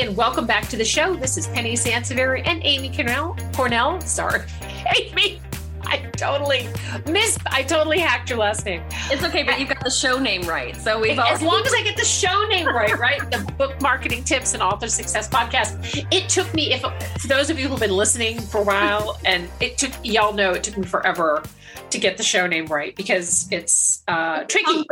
and welcome back to the show. This is Penny Sansevieri and Amy Cornell. Cornell, sorry, Amy. I totally missed. I totally hacked your last name. It's okay, but you got the show name right. So we've as long as I get the show name right, right? The book marketing tips and author success podcast. It took me, if for those of you who've been listening for a while, and it took y'all know it took me forever to get the show name right because it's uh, tricky.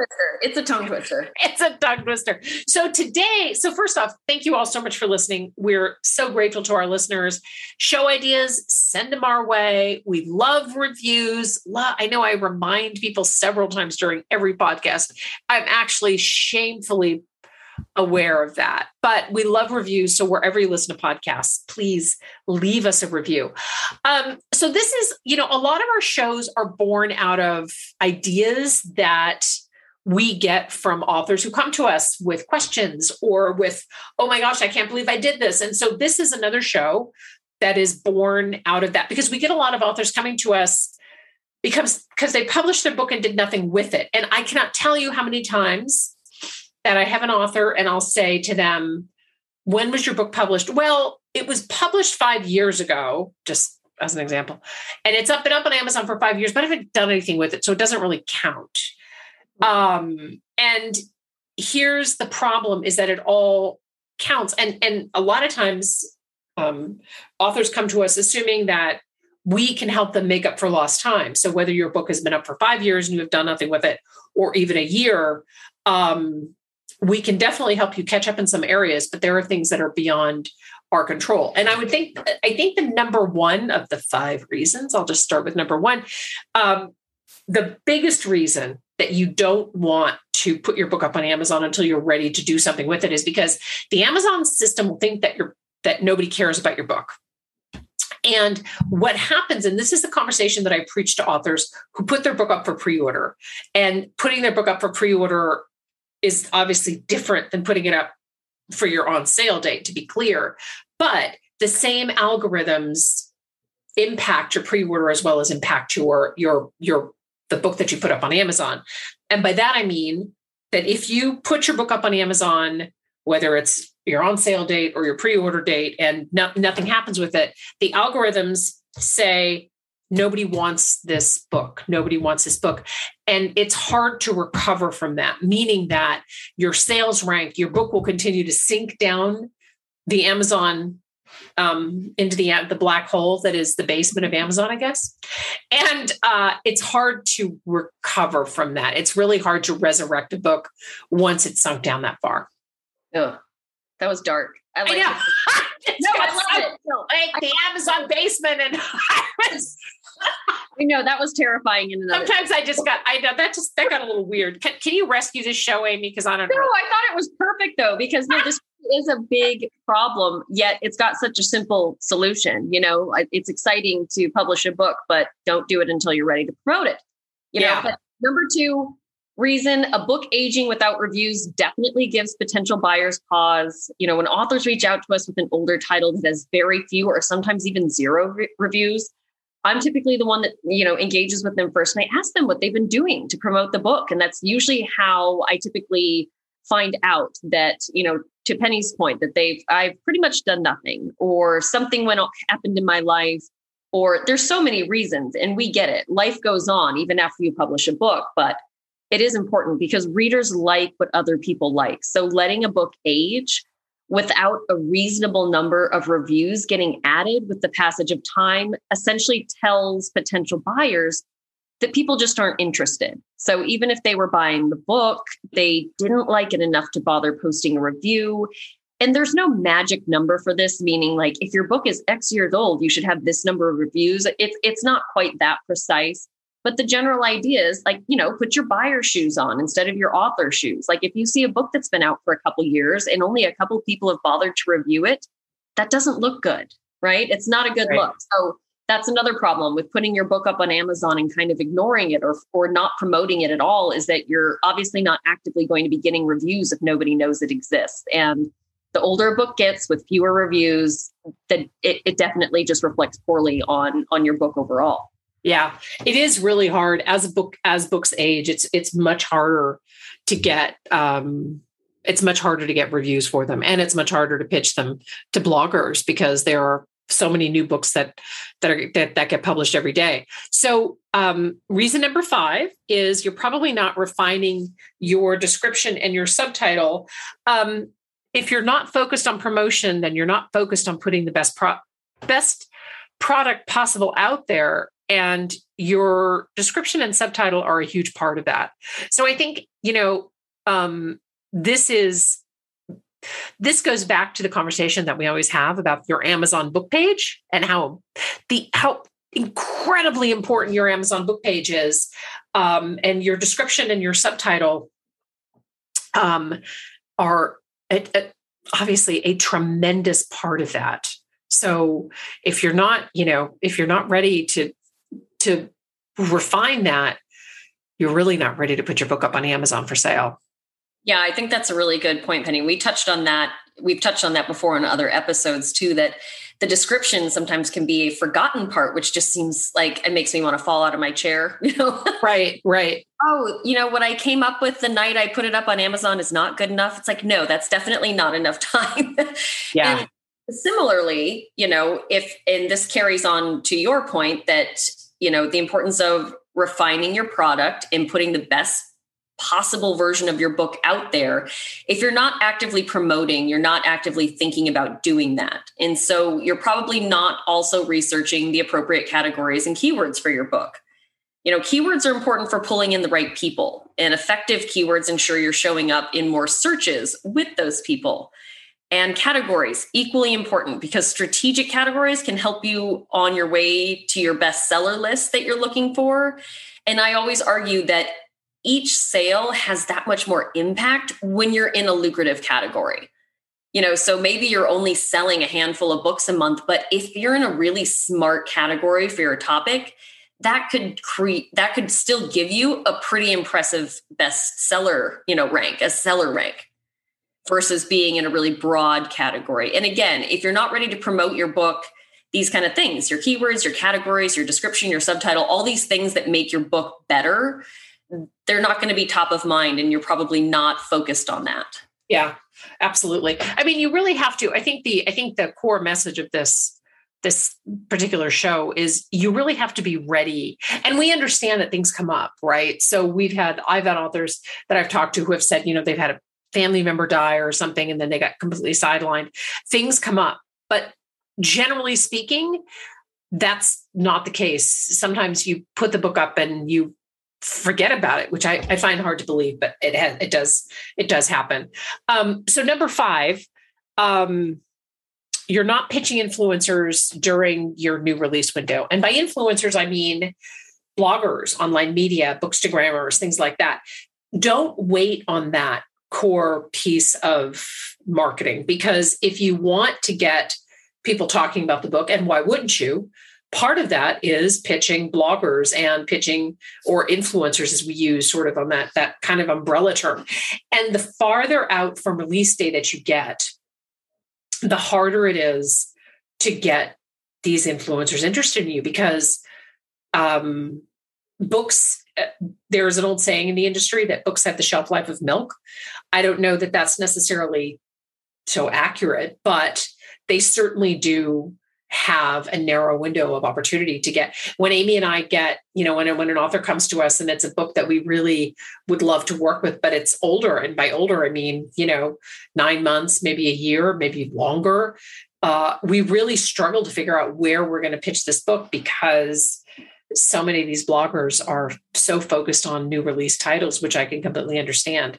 It's a tongue twister. It's a tongue twister. So today, so first off, thank you all so much for listening. We're so grateful to our listeners. Show ideas, send them our way. We love reviews. I know I remind people several times during every podcast. I'm actually shamefully aware of that. But we love reviews. So wherever you listen to podcasts, please leave us a review. Um, so this is, you know, a lot of our shows are born out of ideas that we get from authors who come to us with questions or with, oh my gosh, I can't believe I did this. And so this is another show that is born out of that because we get a lot of authors coming to us because because they published their book and did nothing with it. And I cannot tell you how many times that I have an author and I'll say to them, when was your book published? Well, it was published five years ago, just as an example. And it's up and up on Amazon for five years, but I haven't done anything with it. So it doesn't really count. Um, and here's the problem is that it all counts. And, and a lot of times um, authors come to us assuming that we can help them make up for lost time. So whether your book has been up for five years and you have done nothing with it, or even a year, um, we can definitely help you catch up in some areas, but there are things that are beyond our control. And I would think, I think the number one of the five reasons, I'll just start with number one. Um, the biggest reason that you don't want to put your book up on Amazon until you're ready to do something with it is because the Amazon system will think that you're that nobody cares about your book. And what happens, and this is the conversation that I preach to authors who put their book up for pre order, and putting their book up for pre order is obviously different than putting it up for your on sale date, to be clear. But the same algorithms impact your pre-order as well as impact your your your the book that you put up on Amazon. And by that I mean that if you put your book up on Amazon, whether it's your on sale date or your pre-order date and no, nothing happens with it, the algorithms say nobody wants this book. Nobody wants this book. And it's hard to recover from that meaning that your sales rank your book will continue to sink down the amazon um, into the the black hole that is the basement of amazon i guess. And uh, it's hard to recover from that. It's really hard to resurrect a book once it's sunk down that far. Yeah that was dark I, like I know. no, I love it. No, like the Amazon basement, and I was I know that was terrifying in another. Sometimes I just got I know that just that got a little weird. Can, can you rescue this show, Amy? Because I don't no, know. I thought it was perfect though, because no, this is a big problem, yet it's got such a simple solution. You know, it's exciting to publish a book, but don't do it until you're ready to promote it. You know, yeah. but number two reason a book aging without reviews definitely gives potential buyers pause. You know, when authors reach out to us with an older title that has very few or sometimes even zero re- reviews, I'm typically the one that, you know, engages with them first and I ask them what they've been doing to promote the book. And that's usually how I typically find out that, you know, to Penny's point, that they've, I've pretty much done nothing or something went happened in my life or there's so many reasons and we get it. Life goes on even after you publish a book, but it is important because readers like what other people like. So letting a book age without a reasonable number of reviews getting added with the passage of time essentially tells potential buyers that people just aren't interested. So even if they were buying the book, they didn't like it enough to bother posting a review. And there's no magic number for this, meaning like if your book is X years old, you should have this number of reviews. It's it's not quite that precise. But the general idea is like, you know, put your buyer shoes on instead of your author shoes. Like if you see a book that's been out for a couple years and only a couple people have bothered to review it, that doesn't look good, right? It's not a good right. look. So that's another problem with putting your book up on Amazon and kind of ignoring it or or not promoting it at all is that you're obviously not actively going to be getting reviews if nobody knows it exists. And the older a book gets with fewer reviews, that it, it definitely just reflects poorly on on your book overall. Yeah, it is really hard. As a book as books age. It's it's much harder to get um, it's much harder to get reviews for them and it's much harder to pitch them to bloggers because there are so many new books that that are that, that get published every day. So um, reason number five is you're probably not refining your description and your subtitle. Um, if you're not focused on promotion then you're not focused on putting the best pro- best product possible out there and your description and subtitle are a huge part of that so i think you know um, this is this goes back to the conversation that we always have about your Amazon book page and how the how incredibly important your Amazon book page is, um, and your description and your subtitle um, are a, a, obviously a tremendous part of that. So if you're not, you know, if you're not ready to to refine that, you're really not ready to put your book up on Amazon for sale. Yeah, I think that's a really good point, Penny. We touched on that. We've touched on that before in other episodes too, that the description sometimes can be a forgotten part, which just seems like it makes me want to fall out of my chair, you know? Right, right. oh, you know, what I came up with the night I put it up on Amazon is not good enough. It's like, no, that's definitely not enough time. Yeah. and similarly, you know, if, and this carries on to your point that, you know, the importance of refining your product and putting the best possible version of your book out there. If you're not actively promoting you're not actively thinking about doing that. And so you're probably not also researching the appropriate categories and keywords for your book. You know keywords are important for pulling in the right people and effective keywords ensure you're showing up in more searches with those people and categories equally important because strategic categories can help you on your way to your bestseller list that you're looking for and i always argue that each sale has that much more impact when you're in a lucrative category. You know, so maybe you're only selling a handful of books a month, but if you're in a really smart category for your topic, that could create that could still give you a pretty impressive bestseller, you know, rank, a seller rank versus being in a really broad category. And again, if you're not ready to promote your book, these kind of things, your keywords, your categories, your description, your subtitle, all these things that make your book better, they're not going to be top of mind and you're probably not focused on that. Yeah absolutely. I mean you really have to i think the i think the core message of this this particular show is you really have to be ready. And we understand that things come up right? So we've had i've had authors that i've talked to who have said you know they've had a family member die or something and then they got completely sidelined things come up but generally speaking that's not the case sometimes you put the book up and you forget about it, which I, I find hard to believe, but it has, it does, it does happen. Um, so number five, um, you're not pitching influencers during your new release window. And by influencers, I mean bloggers, online media, bookstagrammers, things like that. Don't wait on that core piece of marketing. Because if you want to get people talking about the book, and why wouldn't you? part of that is pitching bloggers and pitching or influencers as we use sort of on that that kind of umbrella term. And the farther out from release day that you get the harder it is to get these influencers interested in you. Because um, books there's an old saying in the industry that books have the shelf life of milk. I don't know that that's necessarily so accurate but they certainly do have a narrow window of opportunity to get when amy and i get you know when, when an author comes to us and it's a book that we really would love to work with but it's older and by older i mean you know nine months maybe a year maybe longer uh, we really struggle to figure out where we're going to pitch this book because so many of these bloggers are so focused on new release titles which i can completely understand.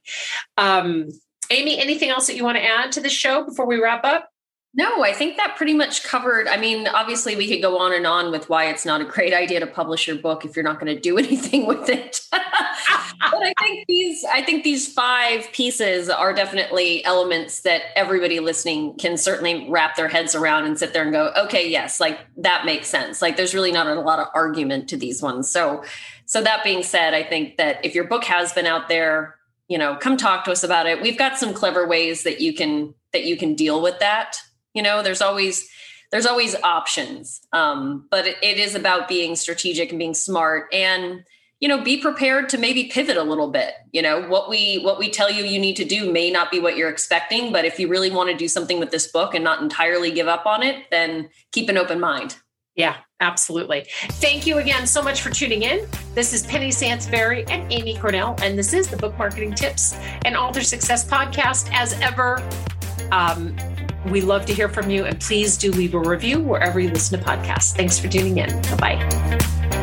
Um, amy anything else that you want to add to the show before we wrap up no, I think that pretty much covered. I mean, obviously, we could go on and on with why it's not a great idea to publish your book if you're not going to do anything with it. but I think these, I think these five pieces are definitely elements that everybody listening can certainly wrap their heads around and sit there and go, okay, yes, like that makes sense. Like, there's really not a lot of argument to these ones. So, so that being said, I think that if your book has been out there, you know, come talk to us about it. We've got some clever ways that you can that you can deal with that you know there's always there's always options. Um, but it, it is about being strategic and being smart and you know be prepared to maybe pivot a little bit. You know what we what we tell you you need to do may not be what you're expecting but if you really want to do something with this book and not entirely give up on it then keep an open mind. Yeah absolutely. Thank you again so much for tuning in. This is penny sansevieri and amy cornell and this is the book marketing tips and author success podcast as ever. Um, we love to hear from you and please do leave a review wherever you listen to podcasts. Thanks for tuning in. Bye-bye